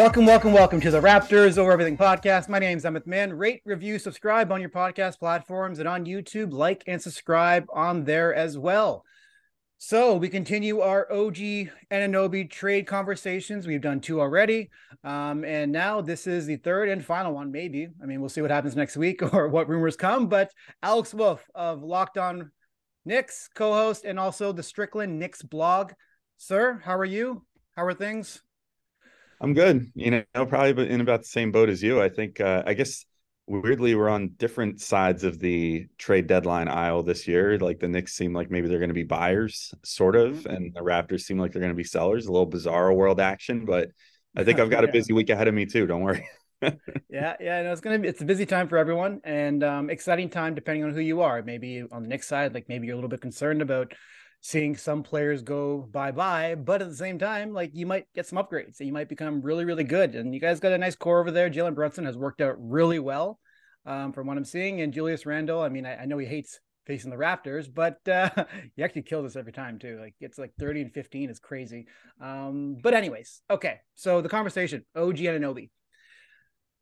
Welcome, welcome, welcome to the Raptors Over Everything podcast. My name is Emmett Mann. Rate, review, subscribe on your podcast platforms and on YouTube. Like and subscribe on there as well. So we continue our OG Anunoby trade conversations. We've done two already. Um, and now this is the third and final one, maybe. I mean, we'll see what happens next week or what rumors come. But Alex Wolf of Locked On Knicks, co-host, and also the Strickland Knicks blog. Sir, how are you? How are things? I'm good. You know, probably in about the same boat as you. I think. Uh, I guess weirdly, we're on different sides of the trade deadline aisle this year. Like the Knicks seem like maybe they're going to be buyers, sort of, mm-hmm. and the Raptors seem like they're going to be sellers. A little bizarre world action, but I think I've got yeah. a busy week ahead of me too. Don't worry. yeah, yeah, no, it's gonna be it's a busy time for everyone, and um, exciting time depending on who you are. Maybe on the Knicks side, like maybe you're a little bit concerned about seeing some players go bye bye, but at the same time, like you might get some upgrades and you might become really, really good. And you guys got a nice core over there. Jalen Brunson has worked out really well um, from what I'm seeing. And Julius Randle, I mean, I, I know he hates facing the Raptors, but uh, he actually kills us every time too. Like it's like 30 and 15 is crazy. Um, but anyways, okay. So the conversation, OG Anunoby.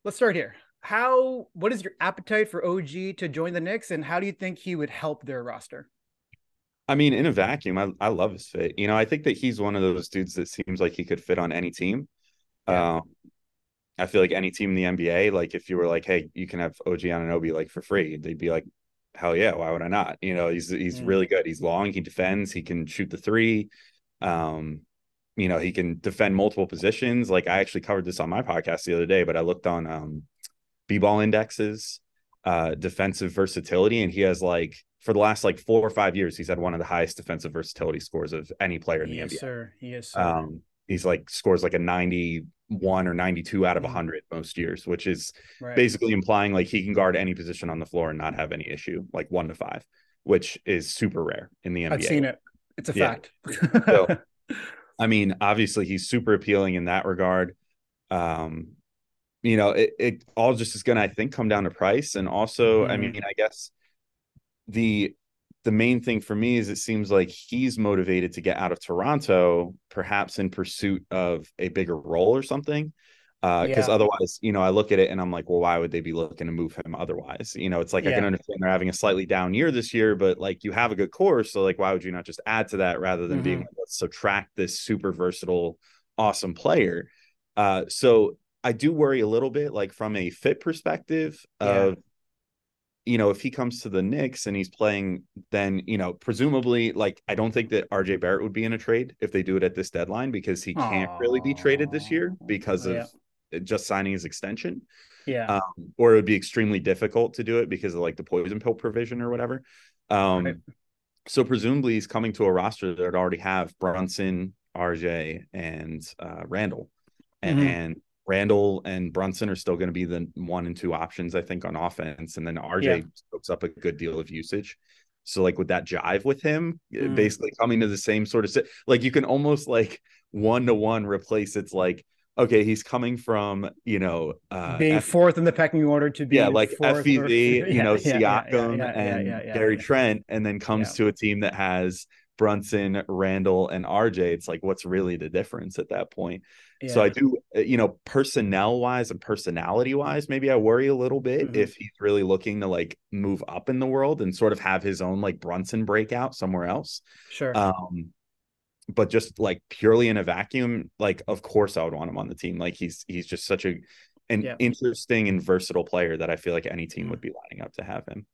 Let's start here. How, what is your appetite for OG to join the Knicks and how do you think he would help their roster? I mean, in a vacuum, I, I love his fit. You know, I think that he's one of those dudes that seems like he could fit on any team. Yeah. Um, I feel like any team in the NBA, like if you were like, hey, you can have OG Anunoby like for free, they'd be like, hell yeah, why would I not? You know, he's he's mm. really good. He's long, he defends, he can shoot the three. Um, you know, he can defend multiple positions. Like I actually covered this on my podcast the other day, but I looked on um B-ball indexes, uh defensive versatility, and he has like for the last like four or five years, he's had one of the highest defensive versatility scores of any player in the yes, NBA. Sir. Yes, sir. Um, he's like scores like a 91 or 92 out of 100 mm. most years, which is right. basically implying like he can guard any position on the floor and not have any issue, like one to five, which is super rare in the NBA. I've seen it. It's a yeah. fact. so, I mean, obviously he's super appealing in that regard. Um, you know, it, it all just is going to, I think, come down to price. And also, mm-hmm. I mean, I guess the the main thing for me is it seems like he's motivated to get out of Toronto, perhaps in pursuit of a bigger role or something. Because uh, yeah. otherwise, you know, I look at it and I'm like, well, why would they be looking to move him otherwise? You know, it's like yeah. I can understand they're having a slightly down year this year, but like you have a good core. So, like, why would you not just add to that rather than mm-hmm. being like, let's subtract this super versatile, awesome player? Uh, so I do worry a little bit, like from a fit perspective of you know, if he comes to the Knicks and he's playing, then, you know, presumably, like, I don't think that RJ Barrett would be in a trade if they do it at this deadline because he can't Aww. really be traded this year because of yeah. just signing his extension. Yeah. Um, or it would be extremely difficult to do it because of like the poison pill provision or whatever. Um, right. So presumably he's coming to a roster that already have Brunson, RJ, and uh, Randle. And, mm-hmm. and Randle and Brunson are still going to be the one and two options, I think, on offense. And then RJ yeah. soaks up a good deal of usage. So, like, would that jive with him? Mm. Basically, coming to the same sort of like you can almost like one to one replace it's like, okay, he's coming from, you know, uh, being F- fourth in the pecking order to be, yeah, like FVV, or, you know, yeah, Siakam yeah, and Gary Trent, and then comes to a team that has Brunson, Randle, and RJ. It's like, what's really the difference at that point? Yeah. So I do, uh, you know, personnel wise and personality wise, maybe I worry a little bit mm-hmm. if he's really looking to like move up in the world and sort of have his own like Brunson breakout somewhere else. Sure. Um, but just like purely in a vacuum, like of course I would want him on the team. Like he's he's just such a an yeah. interesting and versatile player that I feel like any team would be lining up to have him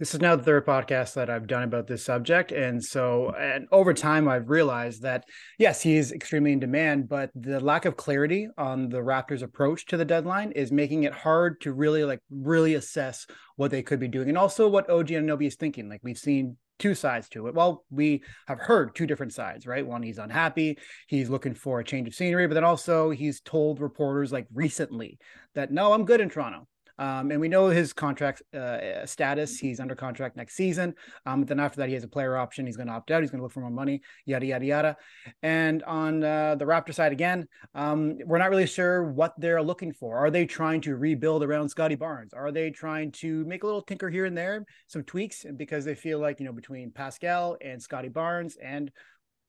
this is now the third podcast that I've done about this subject. And so, mm-hmm. and over time, I've realized that yes, he is extremely in demand, but the lack of clarity on the Raptors' approach to the deadline is making it hard to really, like, really assess what they could be doing and also what OG Anunoby is thinking. Like, we've seen two sides to it. Well, we have heard two different sides, right? One, he's unhappy, he's looking for a change of scenery, but then also he's told reporters like recently that no, I'm good in Toronto. Um, and we know his contract uh, status. He's under contract next season. Um, then after that, he has a player option. He's going to opt out. He's going to look for more money, yada, yada, yada. And on uh, the Raptor side, again, um, we're not really sure what they're looking for. Are they trying to rebuild around Scottie Barnes? Are they trying to make a little tinker here and there, some tweaks because they feel like, you know, between Pascal and Scottie Barnes and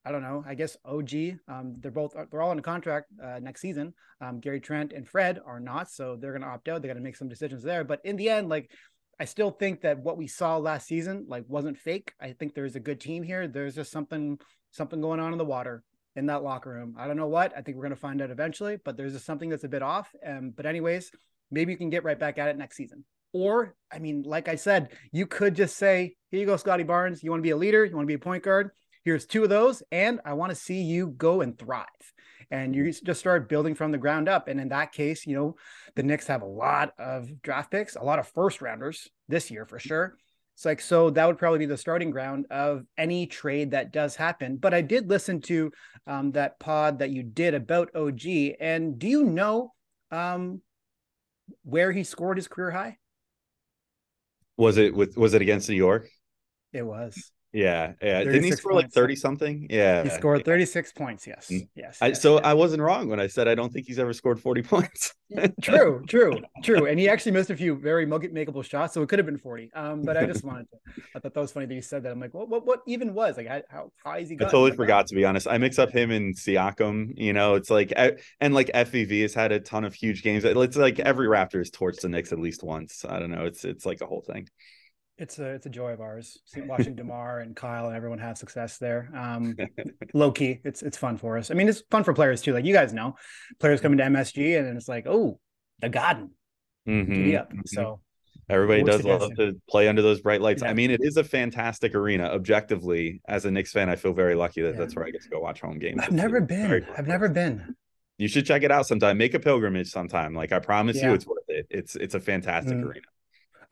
I don't know. I guess OG. Um, they're both they're all on a contract uh, next season. Um, Gary Trent and Fred are not, so they're going to opt out. They got to make some decisions there. But in the end, like I still think that what we saw last season like wasn't fake. I think there's a good team here. There's just something something going on in the water in that locker room. I don't know what. I think we're going to find out eventually. But there's just something that's a bit off. Um, but anyways, maybe you can get right back at it next season. Or, I mean, like I said, you could just say, here you go, Scottie Barnes. You want to be a leader? You want to be a point guard? Here's two of those and i want to see you go and thrive. And you just start building from the ground up. And in that case you know the Knicks have a lot of draft picks a lot of first rounders this year for sure. It's like so that would probably be the starting ground of any trade that does happen. But i did listen to um, that pod that you did about og and do you know um, where he scored his career high? Was it with was it against new york? It was yeah, yeah. Didn't he score like thirty something? Yeah, he scored thirty six points. Yes, mm. yes. I, yes so yes. I wasn't wrong when I said I don't think he's ever scored forty points. true, true, true. And he actually missed a few very makeable shots, so it could have been forty. Um, but I just wanted to. I thought that was funny that you said that. I'm like, what, what, what even was like? How, high is he? I totally forgot to be honest. I mix up him and Siakam. You know, it's like and like FVV has had a ton of huge games. It's like every Raptor has torched the Knicks at least once. I don't know. It's it's like a whole thing it's a it's a joy of ours watching DeMar and Kyle and everyone have success there. Um, low key, it's it's fun for us. I mean, it's fun for players too. Like you guys know, players coming to MSG and it's like, oh, the Garden, mm-hmm. up. Mm-hmm. So everybody does love to play under those bright lights. Yeah. I mean, it is a fantastic arena. Objectively, as a Knicks fan, I feel very lucky that yeah. that's where I get to go watch home games. I've never been. I've never been. You should check it out sometime. Make a pilgrimage sometime. Like I promise yeah. you, it's worth it. It's it's a fantastic mm. arena.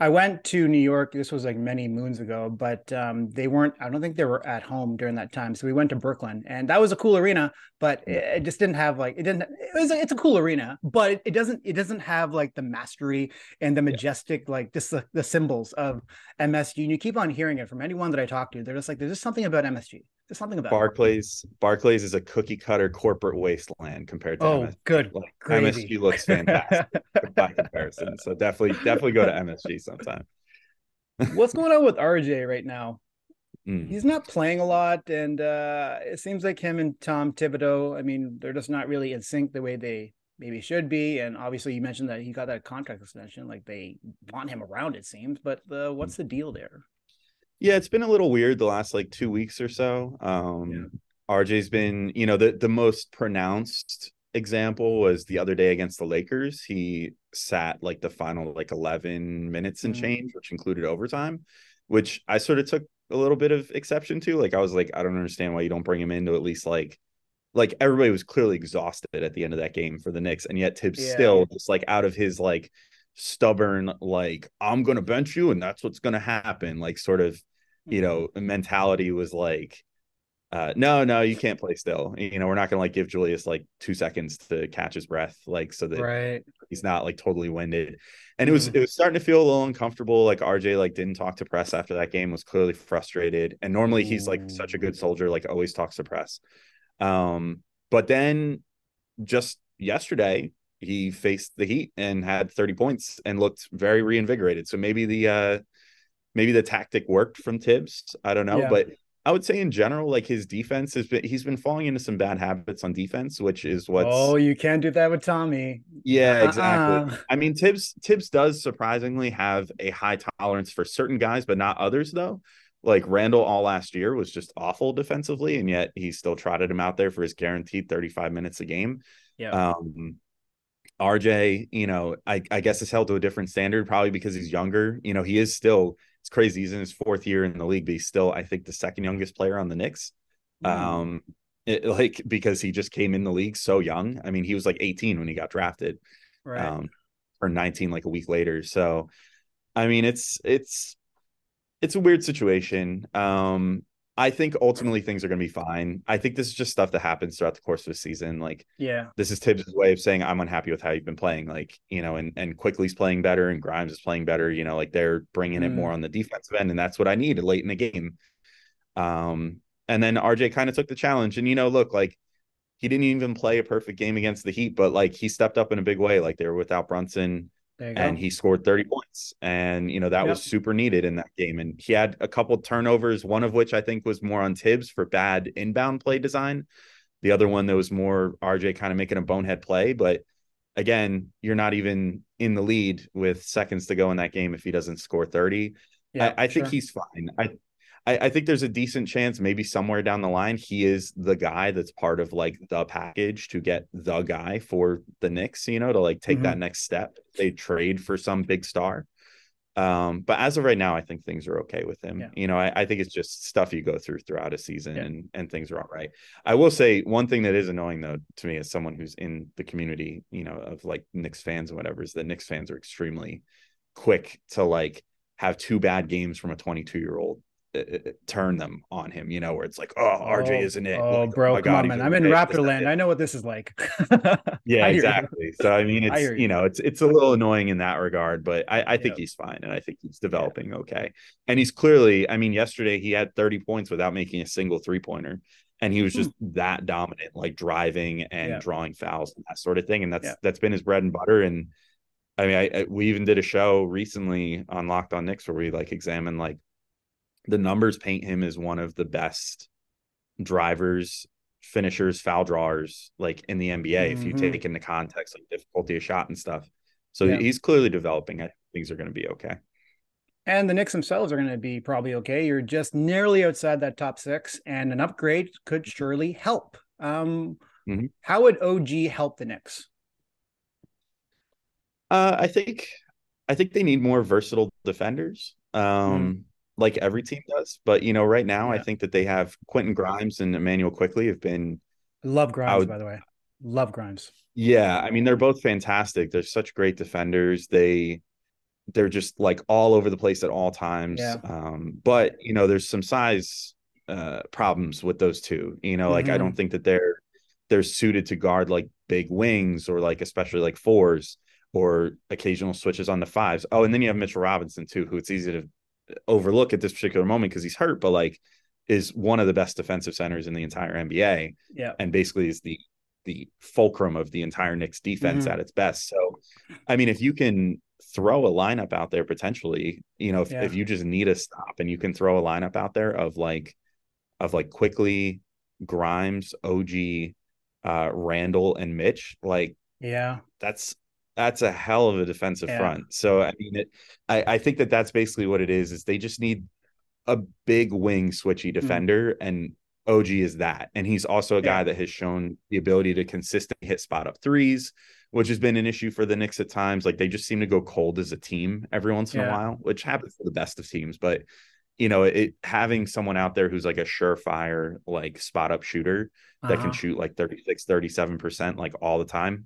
I went to New York. This was like many moons ago, but um, they weren't. I don't think they were at home during that time. So we went to Brooklyn, and that was a cool arena. But it, it just didn't have like it didn't. It was. It's a cool arena, but it, it, doesn't. It doesn't have like the mastery and the majestic yeah. like just the, the symbols of MSG. And you keep on hearing it from anyone that I talk to. They're just like, there's just something about MSG. There's something about Barclays. It. Barclays is a cookie cutter corporate wasteland compared to oh, MSG. good. Like, MSG looks fantastic by comparison. So definitely, definitely go to MSG sometime. What's going on with RJ right now? Mm. He's not playing a lot, and uh, it seems like him and Tom Thibodeau. I mean, they're just not really in sync the way they maybe should be. And obviously, you mentioned that he got that contract extension. Like they want him around, it seems. But uh, what's the deal there? Yeah, it's been a little weird the last like two weeks or so. Um, yeah. RJ's been, you know, the the most pronounced example was the other day against the Lakers. He sat like the final like 11 minutes and mm-hmm. change, which included overtime, which I sort of took a little bit of exception to. Like I was like, I don't understand why you don't bring him in to at least like like everybody was clearly exhausted at the end of that game for the Knicks, and yet Thibs yeah. still just like out of his like stubborn like I'm gonna bench you and that's what's gonna happen like sort of you know mm-hmm. mentality was like uh no no you can't play still you know we're not gonna like give julius like two seconds to catch his breath like so that right. he's not like totally winded and it was mm. it was starting to feel a little uncomfortable like rj like didn't talk to press after that game was clearly frustrated and normally he's like such a good soldier like always talks to press um but then just yesterday he faced the heat and had 30 points and looked very reinvigorated so maybe the uh maybe the tactic worked from Thibs. I don't know, yeah. but I would say in general, like his defense has been he's been falling into some bad habits on defense, which is what Oh, you can't do that with Tommy. Yeah, exactly. Uh-uh. I mean, Thibs Thibs does surprisingly have a high tolerance for certain guys, but not others though. Like Randle all last year was just awful defensively, and yet he still trotted him out there for his guaranteed 35 minutes a game. Yeah. Um RJ, you know, I, I guess is held to a different standard, probably because he's younger. You know, he is still it's crazy. He's in his fourth year in the league, but he's still, I think, the second youngest player on the Knicks. Mm. Um, it, like because he just came in the league so young. I mean, he was like 18 when he got drafted, right? Um, or 19 like a week later. So, I mean, it's it's it's a weird situation. Um, I think ultimately things are going to be fine. I think this is just stuff that happens throughout the course of the season. Like, yeah, this is Thibs' way of saying I'm unhappy with how you've been playing. Like, you know, and and Quickley's playing better and Grimes is playing better. You know, like they're bringing mm. it more on the defensive end, and that's what I need late in the game. Um, and then RJ kind of took the challenge, and you know, look, like he didn't even play a perfect game against the Heat, but like he stepped up in a big way. Like they were without Brunson and he scored 30 points and you know that yep. was super needed in that game and he had a couple turnovers one of which i think was more on thibs for bad inbound play design the other one that was more rj kind of making a bonehead play but again you're not even in the lead with seconds to go in that game if he doesn't score 30 yeah, I, I think he's fine. I I, I, think there's a decent chance maybe somewhere down the line he is the guy that's part of like the package to get the guy for the Knicks, you know, to like take mm-hmm. that next step. They trade for some big star. Um, but as of right now, I think things are okay with him. Yeah. You know, I, I, think it's just stuff you go through throughout a season yeah. and and things are all right. I will say one thing that is annoying though to me as someone who's in the community, you know, of like Knicks fans and whatever, is that Knicks fans are extremely quick to like have two bad games from a 22 year old uh, turn them on him, you know, where it's like, oh, RJ oh, isn't it? Oh, like, bro, oh come God, on, man. I'm in Raptor land. I know what this is like. yeah, exactly. So I mean, it's I you know, it's it's a little annoying in that regard, but I, I think he's fine and I think he's developing yeah. okay. And he's clearly, I mean, yesterday he had 30 points without making a single three pointer. And he was just hmm. that dominant, like driving and yeah. drawing fouls and that sort of thing. And that's that's been his bread and butter. And I mean, I, I, we even did a show recently on Locked On Knicks where we like examined like the numbers paint him as one of the best drivers, finishers, foul drawers like in the NBA mm-hmm. if you mm-hmm. take into context like difficulty of shot and stuff. So yeah. he's clearly developing. I think things are going to be okay. And the Knicks themselves are going to be probably okay. You're just nearly outside that top six, and an upgrade could surely help. Um, mm-hmm. How would OG help the Knicks? Uh, I think, I think they need more versatile defenders. Um, mm like every team does. But you know, right now, yeah. I think that they have Quentin Grimes and Immanuel Quickley have been. Love Grimes, would, by the way. Love Grimes. Yeah, I mean, they're both fantastic. They're such great defenders. They they're just like all over the place at all times. Yeah. Um, but you know, there's some size uh problems with those two. You know, like mm-hmm. I don't think that they're they're suited to guard like big wings or like especially like fours or occasional switches on the fives. Oh, and then you have Mitchell Robinson too, who it's easy to overlook at this particular moment because he's hurt, but like is one of the best defensive centers in the entire NBA. Yeah. And basically is the the fulcrum of the entire Knicks defense mm-hmm. at its best. So I mean, if you can throw a lineup out there potentially, you know, if, yeah. if you just need a stop and you can throw a lineup out there of like of like Quickley Grimes, OG, uh, Randle, and Mitch, like yeah, that's that's a hell of a defensive yeah. front. So I mean, it, I I think that that's basically what it is. Is they just need a big wing switchy mm-hmm. defender, mm-hmm. and OG is that. And he's also a guy yeah. that has shown the ability to consistently hit spot up threes, which has been an issue for the Knicks at times. Like they just seem to go cold as a team every once in yeah. a while, which happens for the best of teams. But you know, it having someone out there who's like a surefire, like spot up shooter that uh-huh. can shoot like 36, 37% like all the time.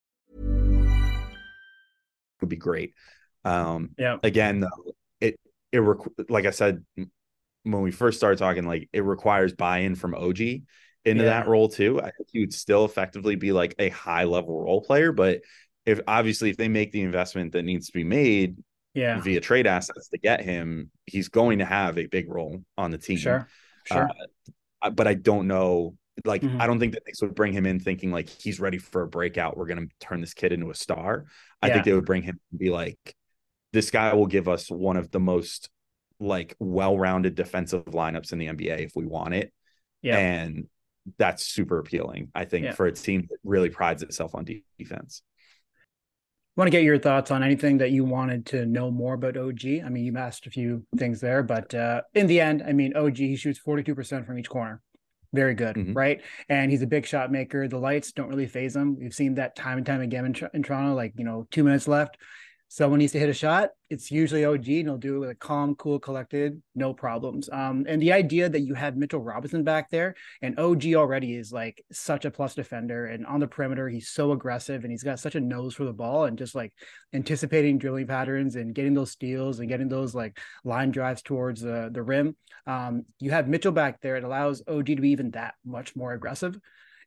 would be great. Um, yeah. Again, though, it it rec- like I said when we first started talking, like it requires buy-in from OG into yeah. that role too. I think he would still effectively be like a high level role player, but if obviously if they make the investment that needs to be made, yeah, via trade assets to get him, he's going to have a big role on the team. Sure, sure. Uh, but I don't know like mm-hmm. I don't think that Knicks would bring him in thinking like he's ready for a breakout. We're gonna turn this kid into a star. I yeah. think they would bring him and be like, this guy will give us one of the most like well-rounded defensive lineups in the NBA if we want it. Yeah. And that's super appealing, I think, yeah. for a team that really prides itself on defense. want to get your thoughts on anything that you wanted to know more about OG. I mean, you asked a few things there, but uh, in the end, I mean, OG he shoots 42% from each corner. Very good, mm-hmm. right? And he's a big shot maker. The lights don't really faze him. We've seen that time and time again in, in Toronto. Like you know, two minutes left, someone needs to hit a shot, it's usually OG and he'll do it with a calm, cool, collected, no problems. Um, and the idea that you have Mitchell Robinson back there and OG already is like such a plus defender and on the perimeter, he's so aggressive and he's got such a nose for the ball and just like anticipating drilling patterns and getting those steals and getting those like line drives towards the, the rim. Um, you have Mitchell back there. It allows OG to be even that much more aggressive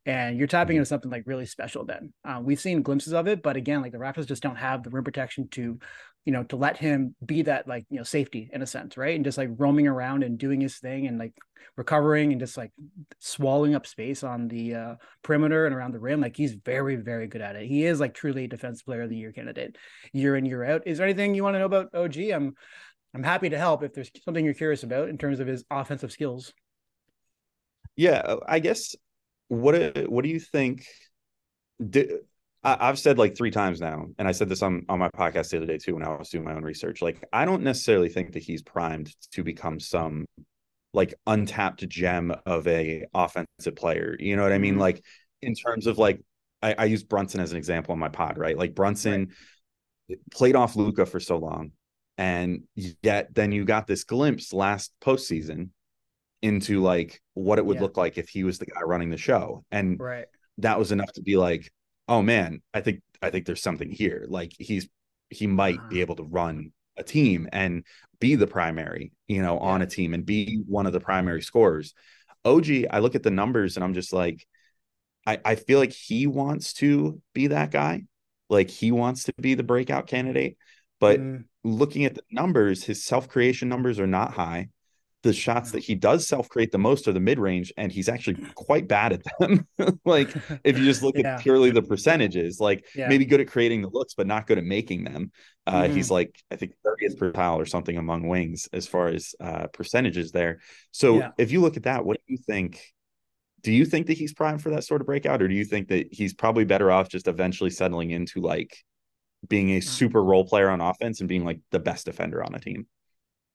and you're tapping into something like really special then. Uh, we've seen glimpses of it but again like the raptors just don't have the rim protection to you know to let him be that like you know safety in a sense right? And just like roaming around and doing his thing and like recovering and just like swallowing up space on the uh, perimeter and around the rim. Like he's very very good at it. He is like truly a defensive player of the year candidate year in year out. Is there anything you want to know about og i'm i'm happy to help if there's something you're curious about in terms of his offensive skills. Yeah i guess what what do you think? Did, I, have said like three times now, and I said this on on my podcast the other day too when I was doing my own research. Like, I don't necessarily think that he's primed to become some like untapped gem of a offensive player. You know what I mean? Mm-hmm. Like in terms of like I, I use Brunson as an example on my pod, right? Like Brunson right. played off Luka for so long, and yet then you got this glimpse last postseason into like what it would yeah. look like if he was the guy running the show and right that was enough to be like oh man i think i think there's something here like he's he might uh-huh. be able to run a team and be the primary you know yeah. on a team and be one of the primary scorers og i look at the numbers and i'm just like i i feel like he wants to be that guy like he wants to be the breakout candidate but mm. looking at the numbers his self creation numbers are not high the shots that he does self create the most are the mid range, and he's actually quite bad at them. like if you just look yeah. at purely the percentages, like yeah. maybe good at creating the looks, but not good at making them. Uh, mm-hmm. He's like I think 30th percentile or something among wings as far as uh, percentages there. So yeah. if you look at that, what do you think? Do you think that he's primed for that sort of breakout, or do you think that he's probably better off just eventually settling into like being a mm. super role player on offense and being like the best defender on a team?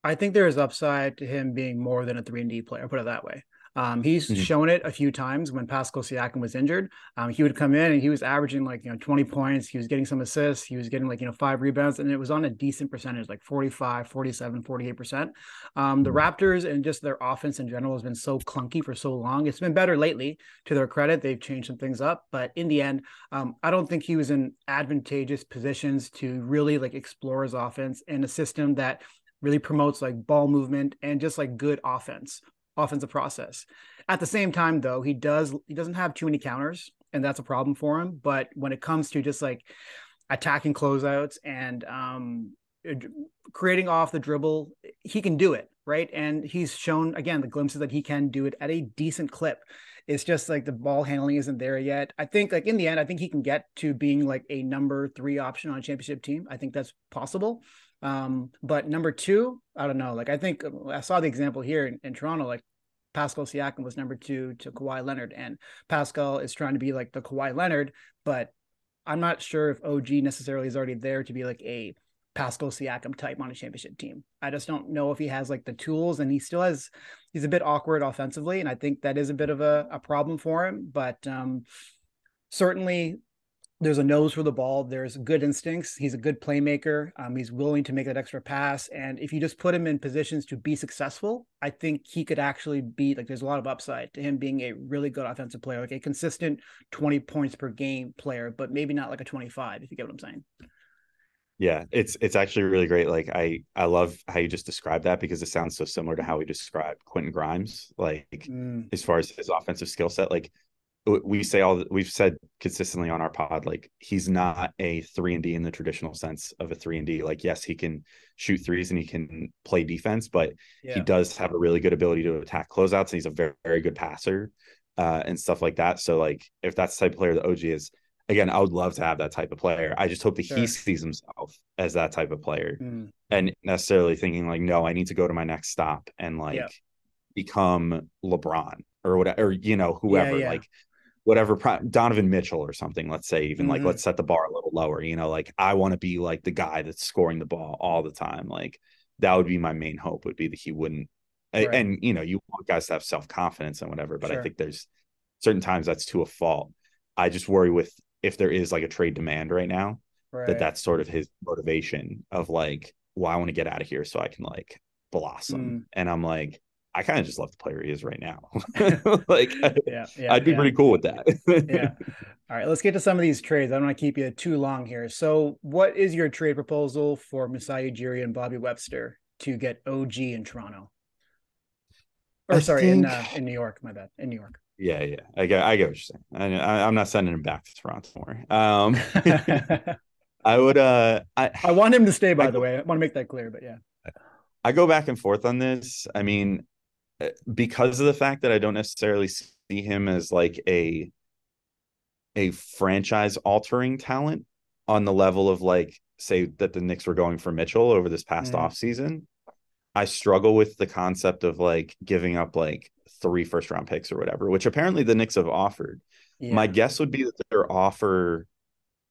I think there is upside to him being more than a three and D player. Put it that way. Um, he's mm-hmm. shown it a few times when Pascal Siakam was injured. Um, he would come in and he was averaging like you know 20 points. He was getting some assists. He was getting like you know five rebounds, and it was on a decent percentage, like 45, 47, 48 percent. Um, the mm-hmm. Raptors and just their offense in general has been so clunky for so long. It's been better lately. To their credit, they've changed some things up, but in the end, um, I don't think he was in advantageous positions to really like explore his offense in a system that really promotes like ball movement and just like good offense, offensive process. At the same time, though, he does he doesn't have too many counters, and that's a problem for him. But when it comes to just like attacking closeouts and um, creating off the dribble, he can do it, right? And he's shown again the glimpses that he can do it at a decent clip. It's just like the ball handling isn't there yet. I think like in the end, I think he can get to being like a number three option on a championship team. I think that's possible. Um, but number two, I don't know. Like I think uh, I saw the example here in, in Toronto. Like Pascal Siakam was number two to Kawhi Leonard, and Pascal is trying to be like the Kawhi Leonard, but I'm not sure if OG necessarily is already there to be like a Pascal Siakam type on a championship team. I just don't know if he has like the tools, and he still has. He's a bit awkward offensively, and I think that is a bit of a, a problem for him. But um, certainly there's a nose for the ball. There's good instincts. He's a good playmaker. Um, he's willing to make that extra pass. And if you just put him in positions to be successful, I think he could actually be like there's a lot of upside to him being a really good offensive player, like a consistent 20 points per game player, but maybe not like a 25, if you get what I'm saying. Yeah, it's it's actually really great. Like I I love how you just described that because it sounds so similar to how we described Quentin Grimes, like mm. as far as his offensive skill set. Like we say all we've said consistently on our pod like he's not a 3 and D in the traditional sense of a 3 and D like yes he can shoot threes and he can play defense but yeah. he does have a really good ability to attack closeouts and he's a very very good passer uh, and stuff like that so like if that's the type of player that OG is again I would love to have that type of player I just hope that sure. he sees himself as that type of player mm. and necessarily thinking like no I need to go to my next stop and like yeah. become LeBron or whatever or you know whoever yeah, like whatever Donovan Mitchell or something, let's say, even mm-hmm. like let's set the bar a little lower, you know, like I want to be like the guy that's scoring the ball all the time. Like that would be my main hope would be that he wouldn't right. and you know, you want guys to have self-confidence and whatever, but sure. I think there's certain times that's to a fault. I just worry with if there is like a trade demand right now, right. that that's sort of his motivation of like, well, I want to get out of here so I can like blossom. Mm. And I'm like, I kind of just love the player he is right now. like, yeah, yeah, I'd be yeah. pretty cool with that. yeah. All right, let's get to some of these trades. I don't want to keep you too long here. So, what is your trade proposal for Masai Ujiri and Bobby Webster to get OG in Toronto? Or I sorry, think... in uh, in New York. My bad. In New York. Yeah, yeah. I get, I get what you're saying. I, am not sending him back to Toronto more. Um, I would. Uh, I I want him to stay. By I, the way, I want to make that clear. But yeah, I go back and forth on this. I mean, because of the fact that I don't necessarily see him as like a a franchise altering talent on the level of like say that the Knicks were going for Mitchell over this past mm. off season. I struggle with the concept of like giving up like three first round picks or whatever, which apparently the Knicks have offered. Yeah. My guess would be that their offer,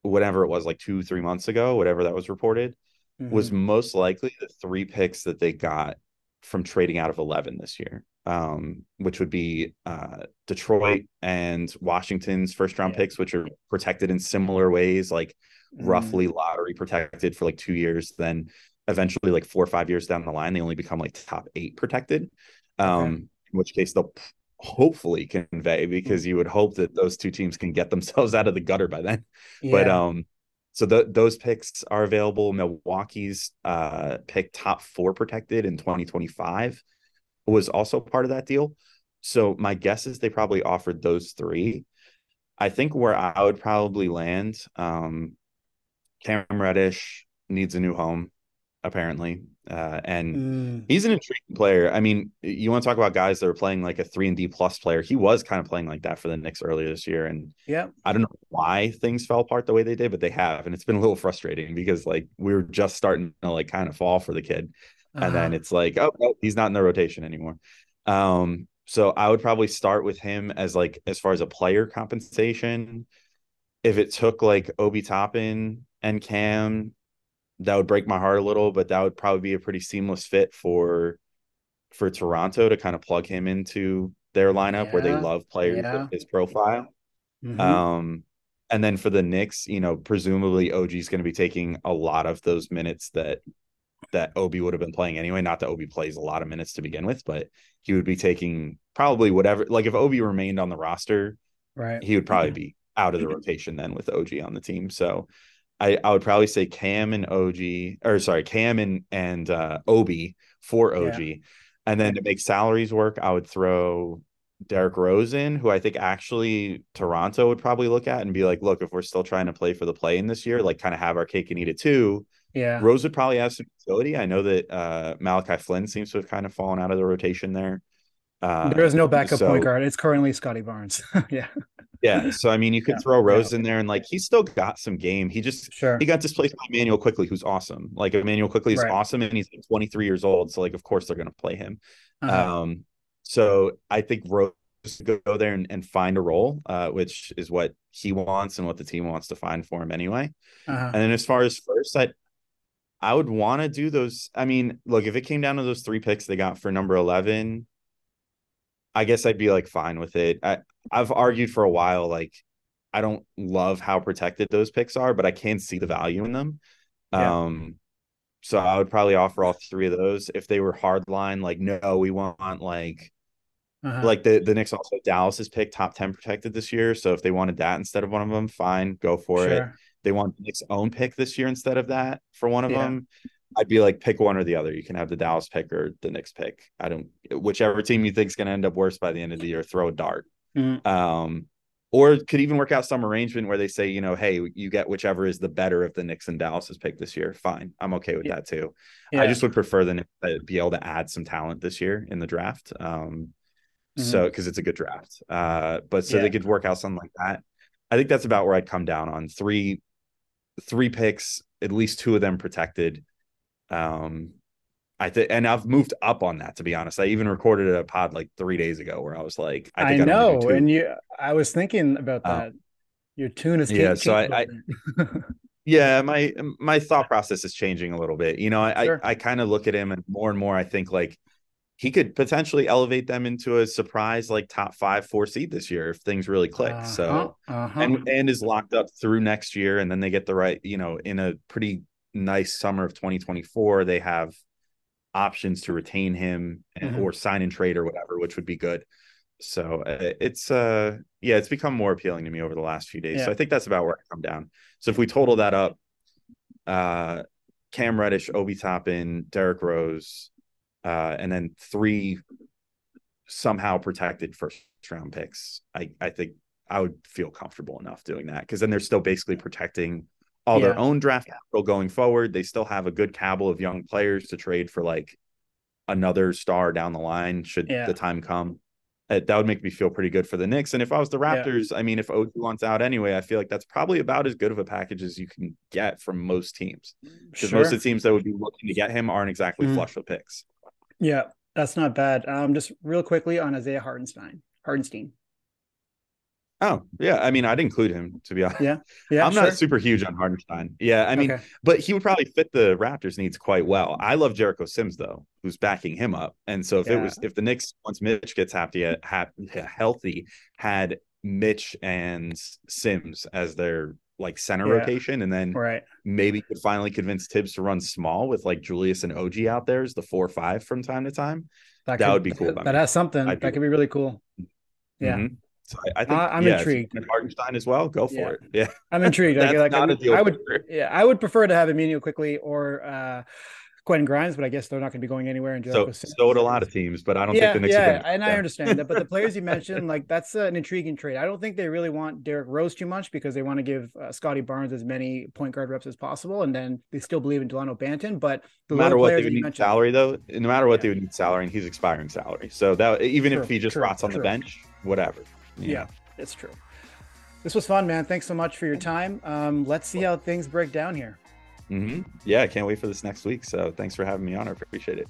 whatever it was, like two, three months ago, whatever that was reported, mm-hmm. was most likely the three picks that they got from trading out of 11 this year, um, which would be uh, Detroit and Washington's first round yeah. picks, which are protected in similar ways, like mm. roughly lottery protected for like two years. Then eventually, like four or five years down the line, they only become like top eight protected. Um, okay. In which case, they'll hopefully convey because you would hope that those two teams can get themselves out of the gutter by then. Yeah. But um, so the, those picks are available. Milwaukee's uh, pick top four protected in 2025 was also part of that deal. So my guess is they probably offered those three. I think where I would probably land, um, Cam Reddish needs a new home apparently. Uh, and mm. he's an intriguing player. I mean, you want to talk about guys that are playing like a three and D plus player. He was kind of playing like that for the Knicks earlier this year. And yeah, I don't know why things fell apart the way they did, but they have. And it's been a little frustrating because like we were just starting to like kind of fall for the kid. Uh-huh. And then uh-huh. it's like, oh, no, he's not in the rotation anymore. Um, so I would probably start with him as like as far as a player compensation. If it took like Obi Toppin and Cam that would break my heart a little, but that would probably be a pretty seamless fit for for Toronto to kind of plug him into their lineup yeah. where they love players yeah. with his profile. Mm-hmm. Um, and then for the Knicks, you know, presumably OG is going to be taking a lot of those minutes that that Obi would have been playing anyway. Not that Obi plays a lot of minutes to begin with, but he would be taking probably whatever. Like if Obi remained on the roster, right, he would probably be out of the rotation then with OG on the team. So I, I would probably say Cam and OG, or sorry, Cam and and uh, Obi for OG, yeah. and then to make salaries work, I would throw Derrick Rose in, who I think actually Toronto would probably look at and be like, look, if we're still trying to play for the play in this year, like kind of have our cake and eat it too. Yeah, Rose would probably have some utility. I know that uh, Malachi Flynn seems to have kind of fallen out of the rotation there. Uh, there is no backup so, point guard. It's currently Scottie Barnes. yeah. Yeah. So I mean, you could yeah, throw Rose yeah. in there, and like he's still got some game. He just sure he got displaced by Immanuel Quickley, who's awesome. Like Immanuel Quickley is right. awesome, and he's 23 years old. So like, of course they're going to play him. Uh-huh. Um. So I think Rose go there and, and find a role, uh, which is what he wants and what the team wants to find for him anyway. Uh-huh. And then as far as first, I I would want to do those. I mean, look, if it came down to those three picks they got for number 11, I guess I'd be like fine with it. I, I've argued for a while, like I don't love how protected those picks are, but I can see the value in them. Yeah. Um, so I would probably offer all three of those if they were hardline. Like, no, we want like, uh-huh. like the the Knicks also Dallas has picked top ten protected this year. So if they wanted that instead of one of them, fine, go for sure. it. They want Knicks own pick this year instead of that for one of yeah. them. I'd be like, pick one or the other. You can have the Dallas pick or the Knicks pick. I don't, whichever team you think is going to end up worse by the end of the year, throw a dart. Mm-hmm. Um, or could even work out some arrangement where they say, you know, hey, you get whichever is the better of the Knicks and Dallas's pick this year. Fine, I'm okay with yeah. that too. Yeah. I just would prefer the Knicks to be able to add some talent this year in the draft. Um, mm-hmm. so because it's a good draft. Uh, but so yeah. they could work out something like that. I think that's about where I'd come down on three, three picks, at least two of them protected. Um, I think, and I've moved up on that to be honest. I even recorded a pod like three days ago where I was like, I, think I know, and you, I was thinking about Oh. that. Your tune is Yeah, so I, bit. yeah my my thought process is changing a little bit you know i Sure. i, I kind of look at him and more and more i think like he could potentially elevate them into a surprise like top five four seed this year if things really click so Uh-huh, uh-huh. and and is locked up through next year and then they get the right you know in a pretty nice summer of 2024 they have options to retain him and, Mhm. or sign and trade or whatever which would be good. So uh, it's uh yeah it's become more appealing to me over the last few days. So i think that's about where i come down. So if we total that up uh cam reddish obi toppin derrick rose uh and then three somehow protected first round picks i i think I would feel comfortable enough doing that because then they're still basically protecting all their own draft capital going forward. They still have a good cabal of young players to trade for like another star down the line should Yeah. the time come. Uh, that would make me feel pretty good for the Knicks. And if I was the Yeah. Raptors, I mean, if OG wants out anyway, I feel like that's probably about as good of a package as you can get from most teams because most of the teams that would be looking to get him aren't exactly Mhm. flush with picks. Yeah, that's not bad. Um, just real quickly on Isaiah Hartenstein. Hartenstein. Oh, yeah. I mean, I'd include him to be honest. Yeah, yeah. I'm sure. not super huge on Hartenstein. Yeah, I mean, Okay. but he would probably fit the Raptors needs quite well. I love Jericho Sims though, who's backing him up. And so if it was if the Knicks once Mitch gets happy, ha- healthy, had Mitch and Sims as their like center Yeah. rotation, and then right. maybe could finally convince Thibs to run small with like Julius and OG out there as the four or five from time to time. That would be cool That me. has something. I'd be- that could be really cool. Yeah. Mhm. So I, I think I'm yeah, intrigued. can Hartenstein as well. Go for Yeah. it. Yeah, I'm intrigued. That's like, not I, a deal I would, yeah, I would prefer to have Immanuel Quickley or uh, Quentin Grimes, but I guess they're not going to be going anywhere. And So so would a lot of teams, but I don't yeah, think the Knicks. yeah, and I understand that. But the players you mentioned, like that's an intriguing trade. I don't think they really want Derrick Rose too much because they want to give uh, Scottie Barnes as many point guard reps as possible, and then they still believe in Dalano Banton. But the no matter what they would need salary though, no matter what Yeah. they would need salary, and he's expiring salary. So that even True, if he just true, rots on the bench, whatever. You Yeah, it's true. This was fun, man. Thanks so much for your time. Um, let's see how things break down here. Mhm. Yeah, I can't wait for this next week. So thanks for having me on. I appreciate it.